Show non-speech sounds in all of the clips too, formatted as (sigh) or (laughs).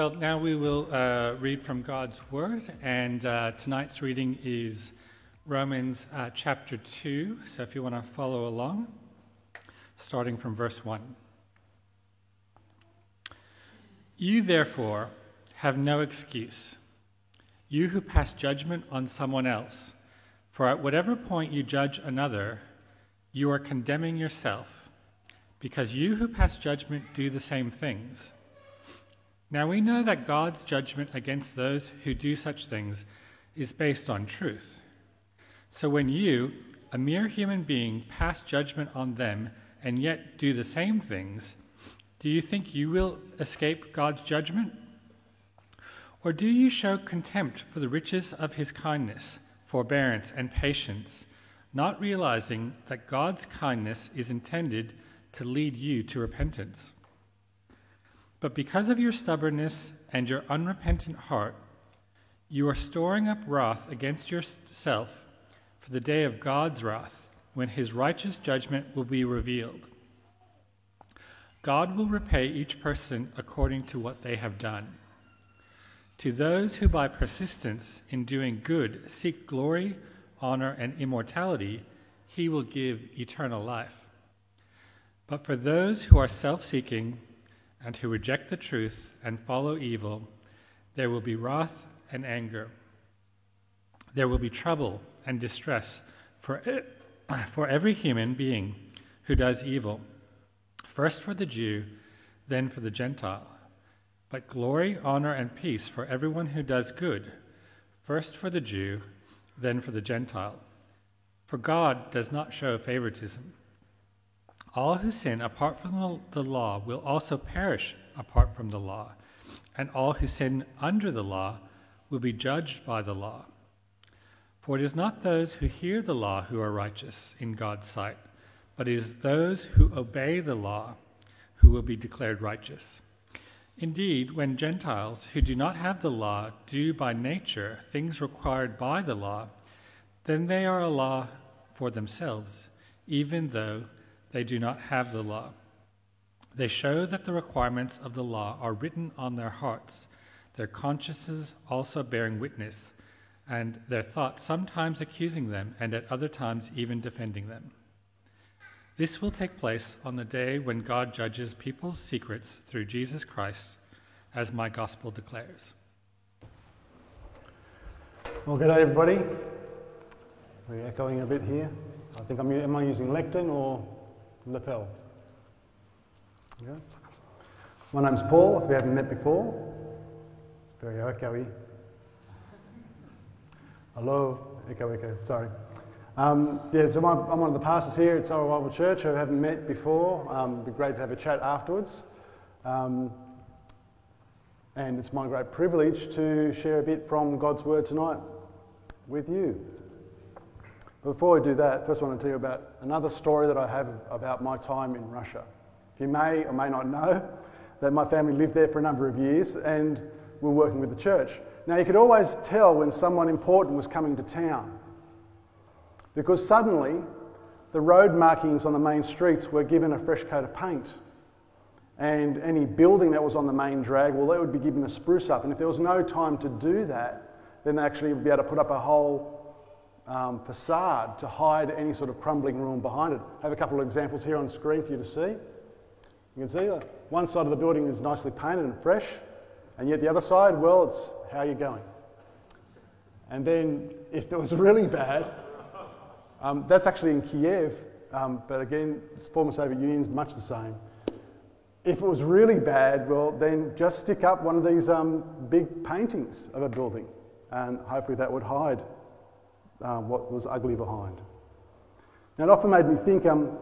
Well, now we will uh, read from God's Word, and uh, tonight's reading is Romans uh, chapter 2. So if you want to follow along, starting from verse 1. You, therefore, have no excuse, you who pass judgment on someone else, for at whatever point you judge another, you are condemning yourself, because you who pass judgment do the same things. Now we know that God's judgment against those who do such things is based on truth. So when you, a mere human being, pass judgment on them and yet do the same things, do you think you will escape God's judgment? Or do you show contempt for the riches of his kindness, forbearance, and patience, not realizing that God's kindness is intended to lead you to repentance? But because of your stubbornness and your unrepentant heart, you are storing up wrath against yourself for the day of God's wrath, when his righteous judgment will be revealed. God will repay each person according to what they have done. To those who by persistence in doing good seek glory, honor, and immortality, he will give eternal life. But for those who are self seeking, and who reject the truth and follow evil, there will be wrath and anger. There will be trouble and distress for, (clears throat) for every human being who does evil, first for the Jew, then for the Gentile. But glory, honor, and peace for everyone who does good, first for the Jew, then for the Gentile. For God does not show favoritism. All who sin apart from the law will also perish apart from the law, and all who sin under the law will be judged by the law. For it is not those who hear the law who are righteous in God's sight, but it is those who obey the law who will be declared righteous. Indeed, when Gentiles who do not have the law do by nature things required by the law, then they are a law for themselves, even though they do not have the law. They show that the requirements of the law are written on their hearts, their consciences also bearing witness, and their thoughts sometimes accusing them, and at other times even defending them. This will take place on the day when God judges people's secrets through Jesus Christ, as my gospel declares. Well, good day, everybody. We're echoing a bit here. I think I'm. Am I using lectern or lapel. Yeah. My name's Paul, if we haven't met before. It's very echoey. Hello, echo, echo, sorry. Um, yeah, so I'm, I'm, one of the pastors here at Sorrow Bible Church. I haven't met before. Um, it'd be great to have a chat afterwards. Um, and it's my great privilege to share a bit from God's Word tonight with you. Before I do that, first I want to tell you about another story that I have about my time in Russia. You may or may not know that my family lived there for a number of years and were working with the church. Now, you could always tell when someone important was coming to town because suddenly the road markings on the main streets were given a fresh coat of paint. And any building that was on the main drag, well, that would be given a spruce up. And if there was no time to do that, then they actually would be able to put up a whole um, facade to hide any sort of crumbling ruin behind it. I have a couple of examples here on screen for you to see. You can see one side of the building is nicely painted and fresh, and yet the other side, well, it's how you're going. And then if it was (laughs) really bad, um, that's actually in Kiev, um, but again, former Soviet Union's much the same. If it was really bad, well, then just stick up one of these um, big paintings of a building, and hopefully that would hide um, what was ugly behind. Now, it often made me think um,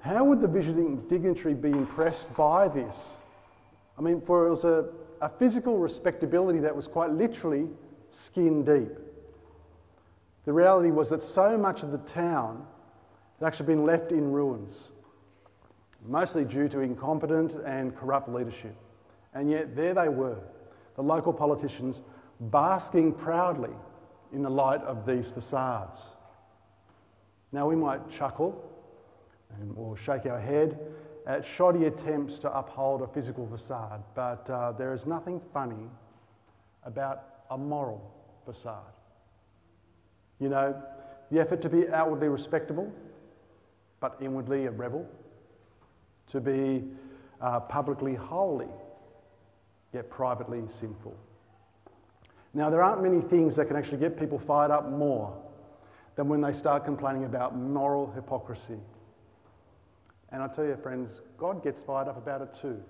how would the visiting dignitary be impressed by this? I mean, for it was a, a physical respectability that was quite literally skin deep. The reality was that so much of the town had actually been left in ruins, mostly due to incompetent and corrupt leadership. And yet, there they were, the local politicians, basking proudly in the light of these facades. Now, we might chuckle and, or shake our head at shoddy attempts to uphold a physical facade, but uh, there is nothing funny about a moral facade. You know, the effort to be outwardly respectable, but inwardly a rebel, to be uh, publicly holy, yet privately sinful. Now, there aren't many things that can actually get people fired up more than when they start complaining about moral hypocrisy. And I tell you, friends, God gets fired up about it too.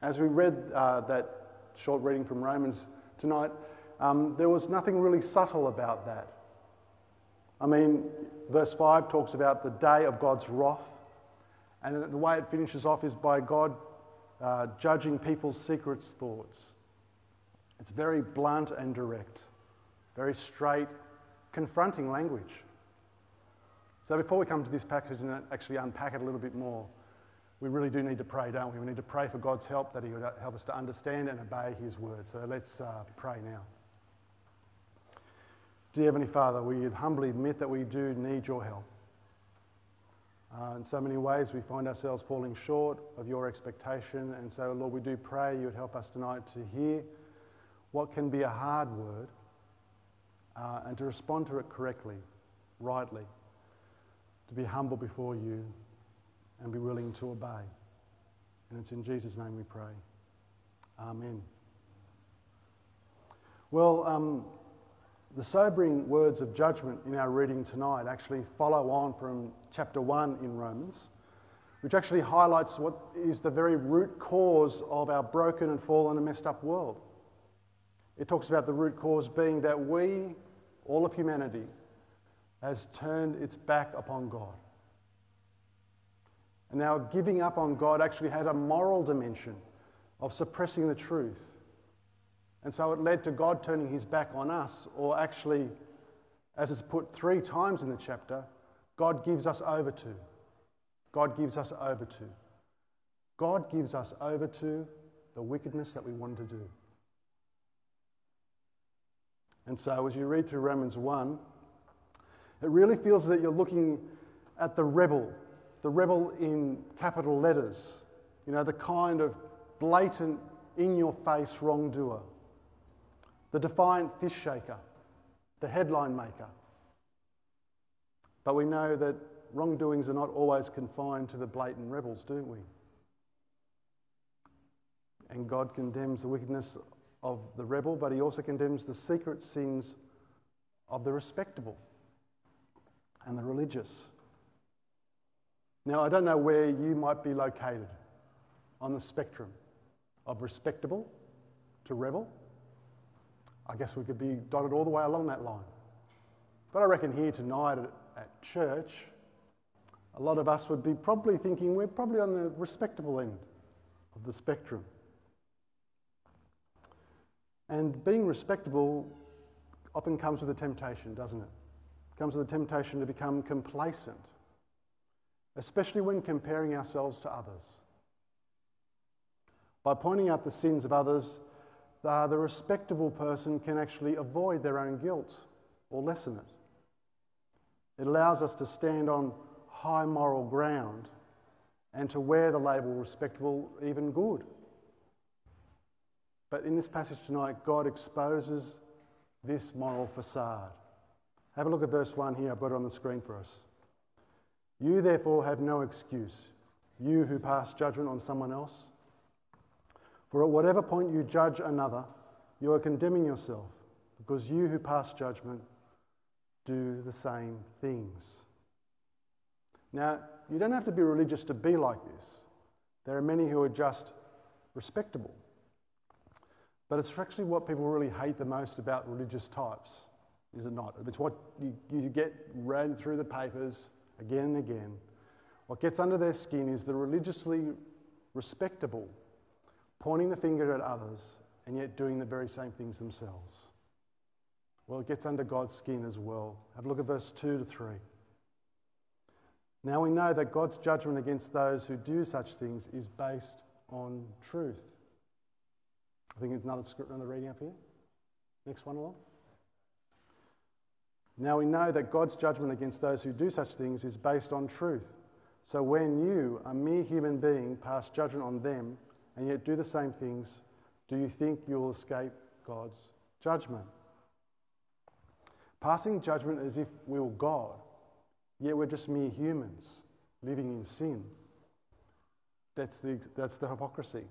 As we read uh, that short reading from Romans tonight, um, there was nothing really subtle about that. I mean, verse 5 talks about the day of God's wrath, and the way it finishes off is by God uh, judging people's secrets thoughts. It's very blunt and direct, very straight, confronting language. So before we come to this passage and actually unpack it a little bit more, we really do need to pray, don't we? We need to pray for God's help, that He would help us to understand and obey His word. So let's uh, pray now. Dear Heavenly Father, we humbly admit that we do need your help. Uh, in so many ways, we find ourselves falling short of your expectation. And so, Lord, we do pray you would help us tonight to hear what can be a hard word uh, and to respond to it correctly, rightly, to be humble before you and be willing to obey. And it's in Jesus' name we pray. Amen. Well, um, the sobering words of judgment in our reading tonight actually follow on from chapter 1 in Romans, which actually highlights what is the very root cause of our broken and fallen and messed up world. It talks about the root cause being that we, all of humanity, has turned its back upon God. And now giving up on God actually had a moral dimension of suppressing the truth. And so it led to God turning his back on us, or actually, as it's put three times in the chapter, God gives us over to. God gives us over to. God gives us over to the wickedness that we want to do. And so, as you read through Romans 1, it really feels that you're looking at the rebel, the rebel in capital letters, you know, the kind of blatant, in your face wrongdoer, the defiant fish shaker, the headline maker. But we know that wrongdoings are not always confined to the blatant rebels, do we? And God condemns the wickedness of the rebel, but he also condemns the secret sins of the respectable and the religious. Now, I don't know where you might be located on the spectrum of respectable to rebel. I guess we could be dotted all the way along that line. But I reckon here tonight at, at church, a lot of us would be probably thinking we're probably on the respectable end of the spectrum. And being respectable often comes with a temptation, doesn't it? it comes with a temptation to become complacent, especially when comparing ourselves to others. By pointing out the sins of others, the, the respectable person can actually avoid their own guilt or lessen it. It allows us to stand on high moral ground and to wear the label respectable, even good. But in this passage tonight, God exposes this moral facade. Have a look at verse 1 here. I've got it on the screen for us. You therefore have no excuse, you who pass judgment on someone else. For at whatever point you judge another, you are condemning yourself, because you who pass judgment do the same things. Now, you don't have to be religious to be like this. There are many who are just respectable. But it's actually what people really hate the most about religious types, is it not? It's what you, you get ran through the papers again and again. What gets under their skin is the religiously respectable pointing the finger at others and yet doing the very same things themselves. Well, it gets under God's skin as well. Have a look at verse 2 to 3. Now we know that God's judgment against those who do such things is based on truth. I think there's another script, another reading up here. Next one along. Now we know that God's judgment against those who do such things is based on truth. So when you, a mere human being, pass judgment on them and yet do the same things, do you think you will escape God's judgment? Passing judgment as if we were God, yet we're just mere humans living in sin. That's the, that's the hypocrisy.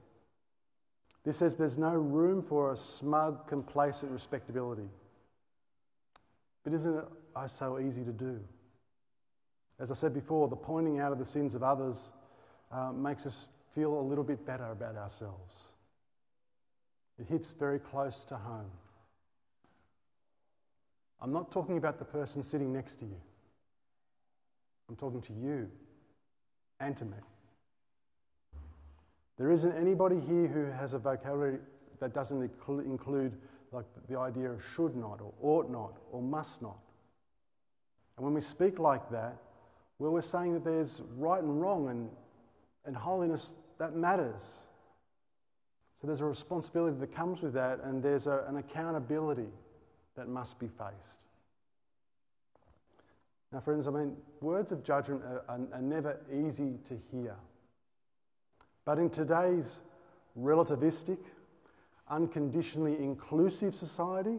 This says there's no room for a smug, complacent respectability. But isn't it oh, so easy to do? As I said before, the pointing out of the sins of others uh, makes us feel a little bit better about ourselves. It hits very close to home. I'm not talking about the person sitting next to you. I'm talking to you and to me. There isn't anybody here who has a vocabulary that doesn't include like the idea of should not or ought not or must not. And when we speak like that, well, we're saying that there's right and wrong and, and holiness that matters. So there's a responsibility that comes with that, and there's a, an accountability that must be faced. Now, friends, I mean, words of judgment are, are, are never easy to hear. But in today's relativistic, unconditionally inclusive society,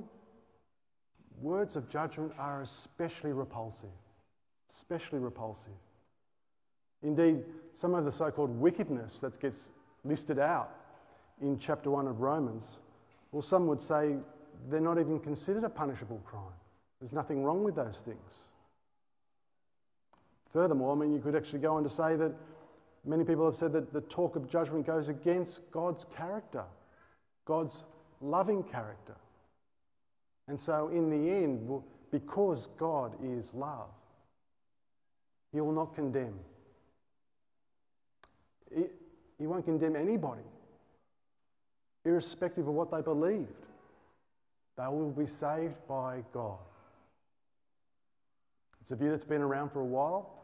words of judgment are especially repulsive. Especially repulsive. Indeed, some of the so called wickedness that gets listed out in chapter 1 of Romans, well, some would say they're not even considered a punishable crime. There's nothing wrong with those things. Furthermore, I mean, you could actually go on to say that many people have said that the talk of judgment goes against God's character, God's loving character. And so, in the end, because God is love, He will not condemn. He, he won't condemn anybody, irrespective of what they believed. They will be saved by God. It's a view that's been around for a while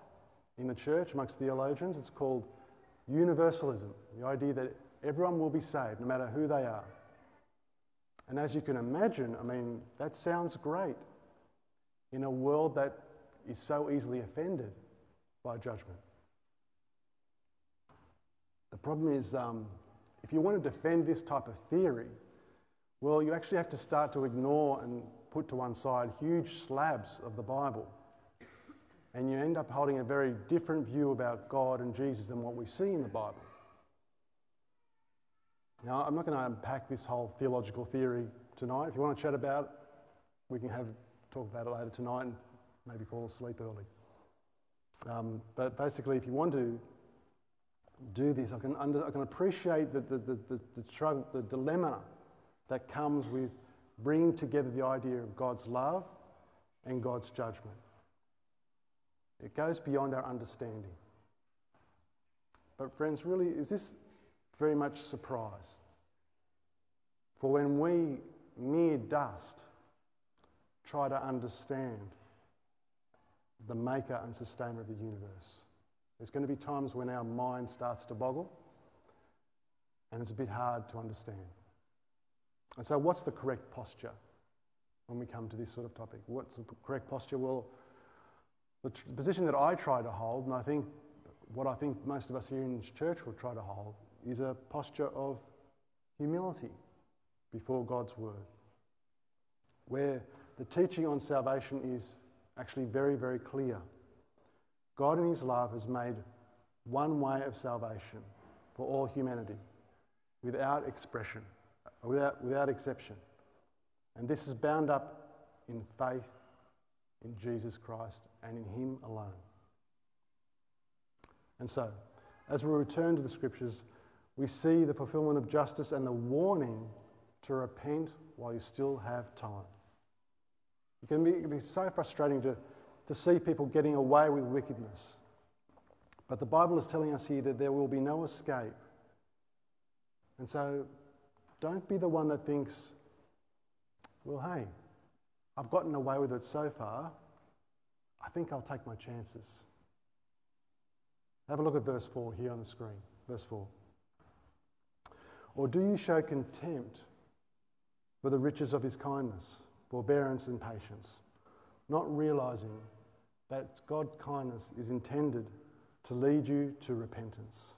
in the church amongst theologians. It's called universalism the idea that everyone will be saved, no matter who they are. And as you can imagine, I mean, that sounds great in a world that is so easily offended by judgment. The problem is, um, if you want to defend this type of theory, well, you actually have to start to ignore and put to one side huge slabs of the Bible. And you end up holding a very different view about God and Jesus than what we see in the Bible. Now, I'm not going to unpack this whole theological theory tonight. If you want to chat about it, we can have talk about it later tonight and maybe fall asleep early. Um, but basically, if you want to do this, I can, under, I can appreciate the, the, the, the, the, the dilemma that comes with bringing together the idea of God's love and God's judgment. It goes beyond our understanding. But, friends, really, is this very much surprise? For when we, mere dust, try to understand the maker and sustainer of the universe, there's going to be times when our mind starts to boggle and it's a bit hard to understand. And so, what's the correct posture when we come to this sort of topic? What's the correct posture? Well, the tr- position that I try to hold, and I think what I think most of us here in church will try to hold, is a posture of humility before God's word, where the teaching on salvation is actually very, very clear. God in His love has made one way of salvation for all humanity without expression, without, without exception. And this is bound up in faith in Jesus Christ and in Him alone. And so, as we return to the scriptures, we see the fulfillment of justice and the warning to repent while you still have time. It can be, it can be so frustrating to, to see people getting away with wickedness. But the Bible is telling us here that there will be no escape. And so don't be the one that thinks, well, hey, I've gotten away with it so far. I think I'll take my chances. Have a look at verse 4 here on the screen. Verse 4. Or do you show contempt for the riches of his kindness, forbearance, and patience, not realizing that God's kindness is intended to lead you to repentance.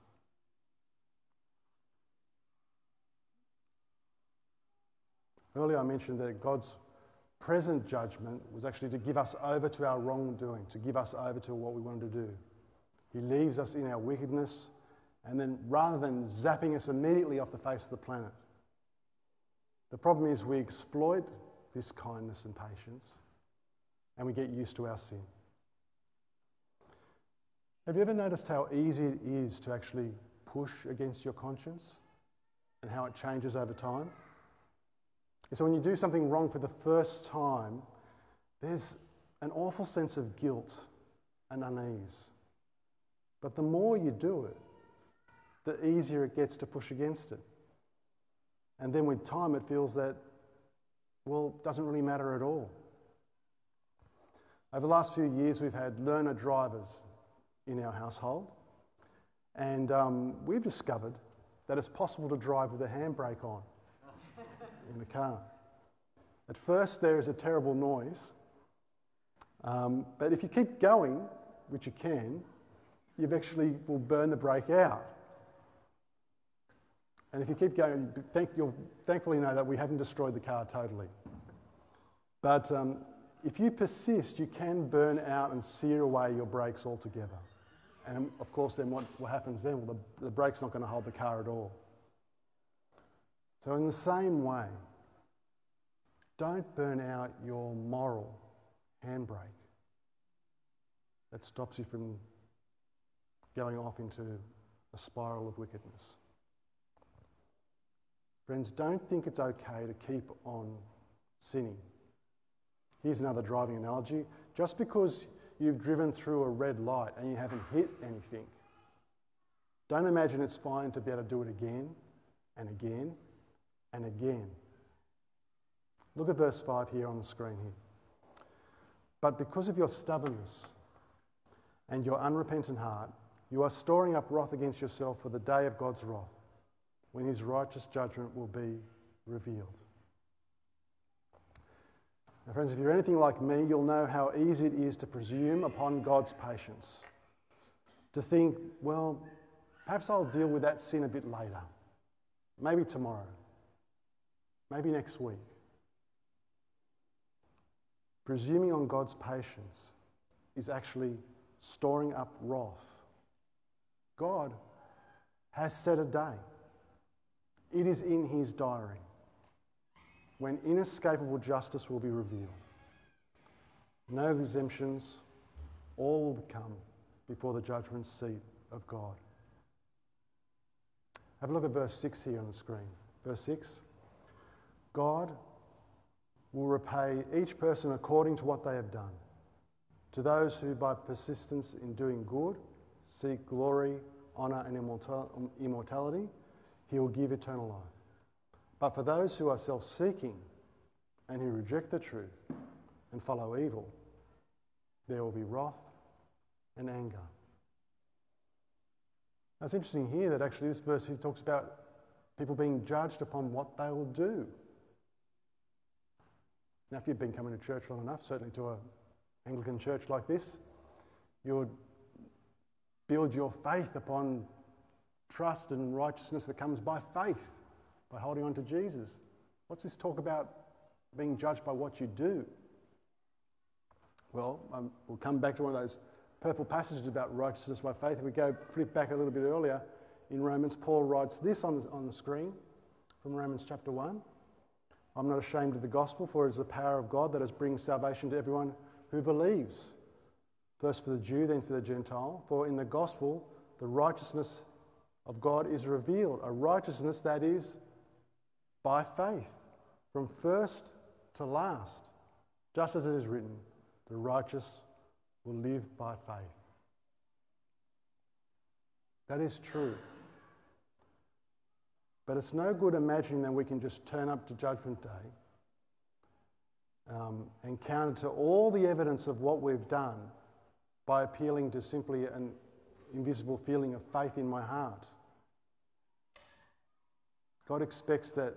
Earlier, I mentioned that God's present judgment was actually to give us over to our wrongdoing, to give us over to what we wanted to do. He leaves us in our wickedness, and then rather than zapping us immediately off the face of the planet, the problem is we exploit this kindness and patience and we get used to our sin. Have you ever noticed how easy it is to actually push against your conscience and how it changes over time? So when you do something wrong for the first time, there's an awful sense of guilt and unease. But the more you do it, the easier it gets to push against it. And then with time, it feels that, well, it doesn't really matter at all. Over the last few years, we've had learner drivers in our household, and um, we've discovered that it's possible to drive with a handbrake on in the car. At first, there is a terrible noise, um, but if you keep going, which you can, you actually will burn the brake out. And if you keep going, thank, you'll thankfully know that we haven't destroyed the car totally. But um, if you persist, you can burn out and sear away your brakes altogether. And of course, then what, what happens then? Well, the, the brake's not going to hold the car at all. So, in the same way, don't burn out your moral handbrake that stops you from going off into a spiral of wickedness. Friends, don't think it's okay to keep on sinning. Here's another driving analogy. Just because you've driven through a red light and you haven't hit anything, don't imagine it's fine to be able to do it again and again and again. Look at verse 5 here on the screen here. But because of your stubbornness and your unrepentant heart, you are storing up wrath against yourself for the day of God's wrath, when his righteous judgment will be revealed. Now, friends, if you're anything like me, you'll know how easy it is to presume upon God's patience. To think, well, perhaps I'll deal with that sin a bit later. Maybe tomorrow. Maybe next week. Presuming on God's patience is actually storing up wrath. God has set a day, it is in His diary when inescapable justice will be revealed. No exemptions, all will come before the judgment seat of God. Have a look at verse 6 here on the screen. Verse 6 God will repay each person according to what they have done. To those who, by persistence in doing good, seek glory, honour, and immortality, he will give eternal life. But for those who are self seeking and who reject the truth and follow evil, there will be wrath and anger. Now it's interesting here that actually this verse talks about people being judged upon what they will do. Now, if you've been coming to church long enough, certainly to an Anglican church like this, you would build your faith upon trust and righteousness that comes by faith, by holding on to Jesus. What's this talk about being judged by what you do? Well, um, we'll come back to one of those purple passages about righteousness by faith. If we go flip back a little bit earlier in Romans, Paul writes this on the, on the screen from Romans chapter 1. I'm not ashamed of the gospel, for it is the power of God that has bring salvation to everyone who believes. First for the Jew, then for the Gentile. For in the gospel, the righteousness of God is revealed, a righteousness that is by faith, from first to last. Just as it is written, the righteous will live by faith. That is true. But it's no good imagining that we can just turn up to Judgment Day um, and counter all the evidence of what we've done by appealing to simply an invisible feeling of faith in my heart. God expects that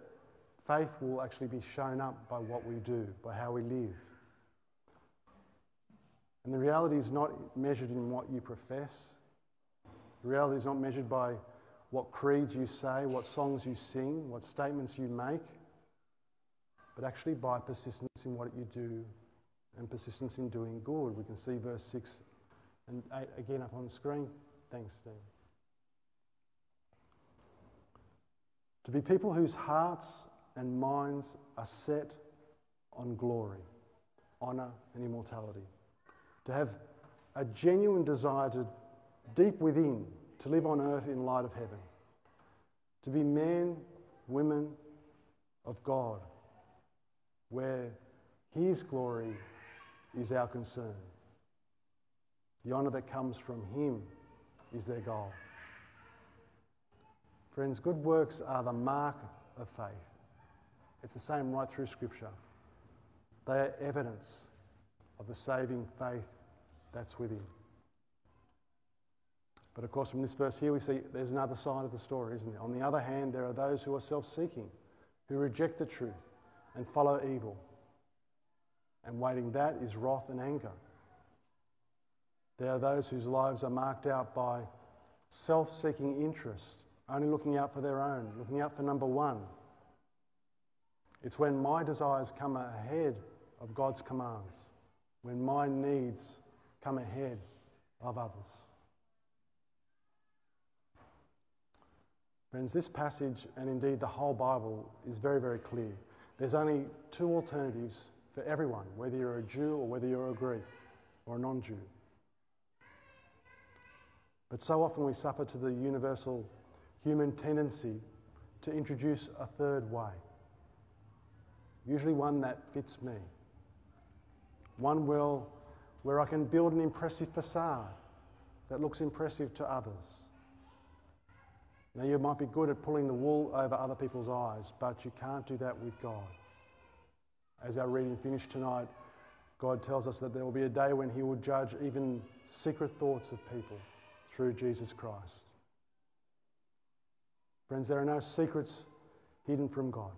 faith will actually be shown up by what we do, by how we live. And the reality is not measured in what you profess The Reality is not measured by what creeds you say, what songs you sing, what statements you make, but actually by persistence in what you do and persistence in doing good. We can see verse 6 and 8 again up on the screen. Thanks, Steve. To be people whose hearts and minds are set on glory, honour, and immortality. To have a genuine desire to, deep within, to live on earth in light of heaven. To be men, women of God, where His glory is our concern. The honour that comes from Him is their goal. Friends, good works are the mark of faith. It's the same right through Scripture. They are evidence of the saving faith that's within. But of course, from this verse here, we see there's another side of the story, isn't there? On the other hand, there are those who are self seeking, who reject the truth and follow evil. And waiting that is wrath and anger. There are those whose lives are marked out by self seeking interests, only looking out for their own, looking out for number one. It's when my desires come ahead of God's commands, when my needs come ahead of others. Friends, this passage, and indeed the whole Bible, is very, very clear. There's only two alternatives for everyone, whether you're a Jew or whether you're a Greek or a non Jew. But so often we suffer to the universal human tendency to introduce a third way, usually one that fits me. One will, where I can build an impressive facade that looks impressive to others. Now, you might be good at pulling the wool over other people's eyes, but you can't do that with God. As our reading finished tonight, God tells us that there will be a day when He will judge even secret thoughts of people through Jesus Christ. Friends, there are no secrets hidden from God.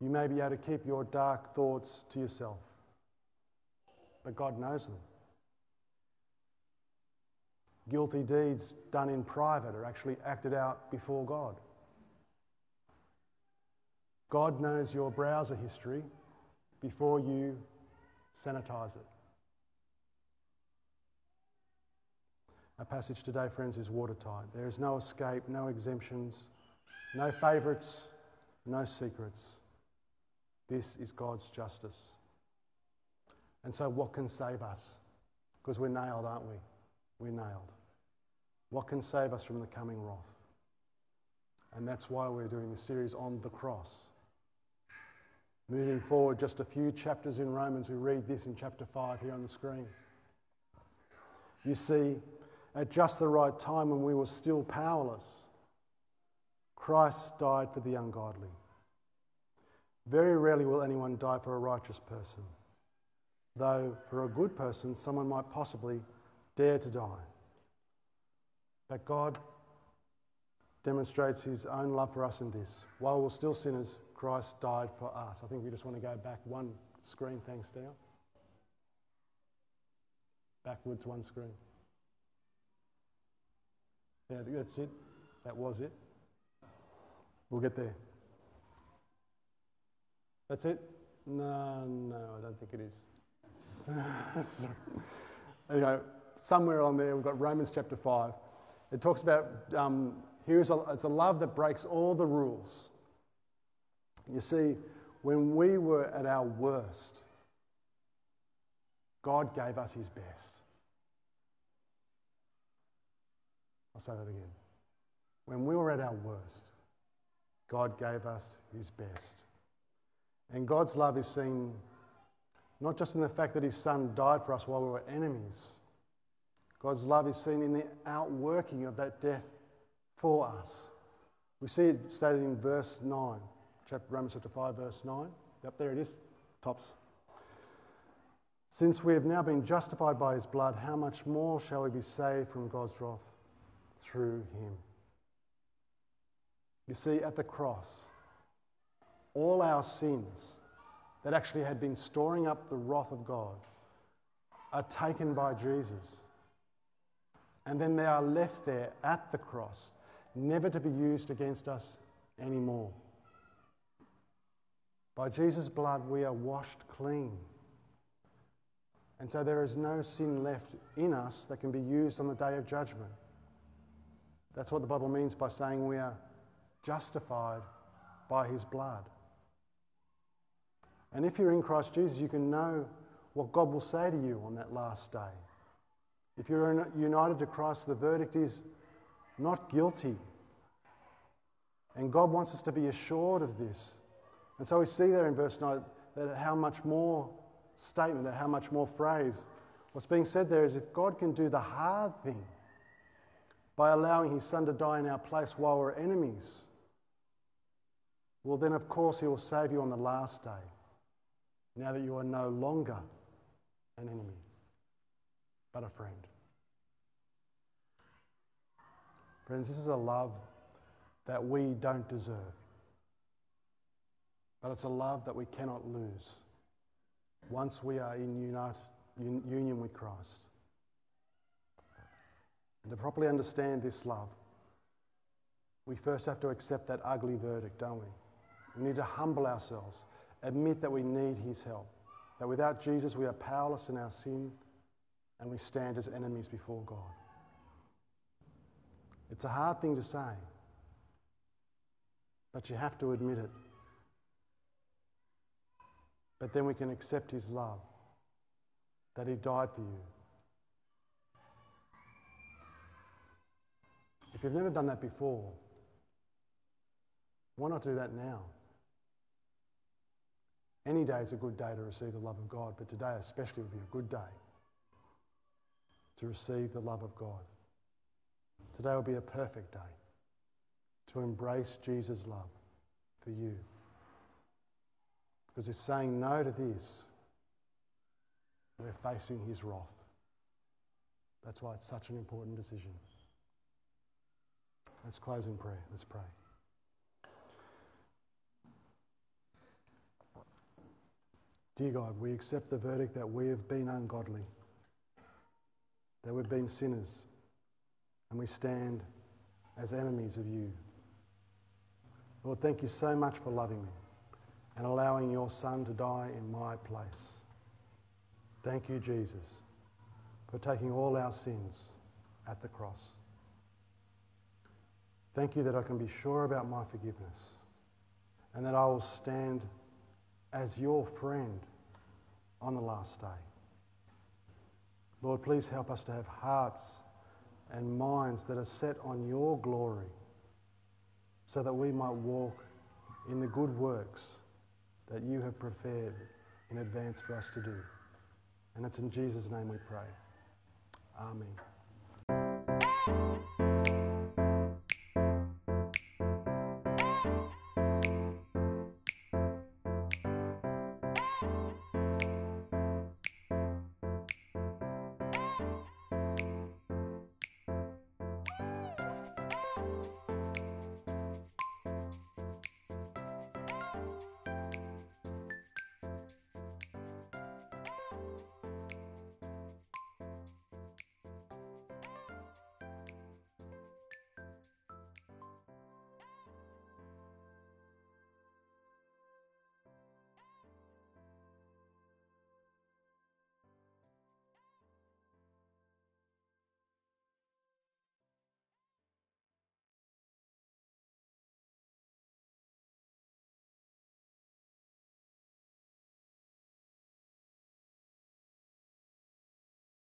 You may be able to keep your dark thoughts to yourself, but God knows them. Guilty deeds done in private are actually acted out before God. God knows your browser history before you sanitize it. Our passage today, friends, is watertight. There is no escape, no exemptions, no favourites, no secrets. This is God's justice. And so, what can save us? Because we're nailed, aren't we? We're nailed. What can save us from the coming wrath? And that's why we're doing this series on the cross. Moving forward just a few chapters in Romans, we read this in chapter 5 here on the screen. You see, at just the right time when we were still powerless, Christ died for the ungodly. Very rarely will anyone die for a righteous person, though for a good person, someone might possibly dare to die. But God demonstrates his own love for us in this. While we're still sinners, Christ died for us. I think we just want to go back one screen, thanks, Dale. Backwards one screen. Yeah, that's it. That was it. We'll get there. That's it? No, no, I don't think it is. (laughs) anyway, somewhere on there we've got Romans chapter 5. It talks about um, here's a, it's a love that breaks all the rules. You see, when we were at our worst, God gave us his best. I'll say that again. When we were at our worst, God gave us his best. And God's love is seen not just in the fact that his son died for us while we were enemies. God's love is seen in the outworking of that death for us. We see it stated in verse 9, chapter, Romans chapter 5, verse 9. Yep, there it is, tops. Since we have now been justified by his blood, how much more shall we be saved from God's wrath through him? You see, at the cross, all our sins that actually had been storing up the wrath of God are taken by Jesus And then they are left there at the cross, never to be used against us anymore. By Jesus' blood, we are washed clean. And so there is no sin left in us that can be used on the day of judgment. That's what the Bible means by saying we are justified by his blood. And if you're in Christ Jesus, you can know what God will say to you on that last day. If you're united to Christ, the verdict is not guilty. And God wants us to be assured of this. And so we see there in verse 9 that how much more statement, that how much more phrase. What's being said there is if God can do the hard thing by allowing his son to die in our place while we're enemies, well, then of course he will save you on the last day, now that you are no longer an enemy, but a friend. Friends, this is a love that we don't deserve, but it's a love that we cannot lose once we are in unite, un, union with Christ. And to properly understand this love, we first have to accept that ugly verdict, don't we? We need to humble ourselves, admit that we need His help, that without Jesus we are powerless in our sin and we stand as enemies before God. It's a hard thing to say, but you have to admit it. But then we can accept His love, that He died for you. If you've never done that before, why not do that now? Any day is a good day to receive the love of God, but today especially would be a good day to receive the love of God. Today will be a perfect day to embrace Jesus' love for you. Because if saying no to this, we're facing his wrath. That's why it's such an important decision. Let's close in prayer. Let's pray. Dear God, we accept the verdict that we have been ungodly, that we've been sinners, and we stand as enemies of you. Lord, thank you so much for loving me and allowing your Son to die in my place. Thank you, Jesus, for taking all our sins at the cross. Thank you that I can be sure about my forgiveness and that I will stand as your friend on the last day. Lord, please help us to have hearts and minds that are set on your glory so that we might walk in the good works that you have prepared in advance for us to do. And it's in Jesus' name we pray. Amen.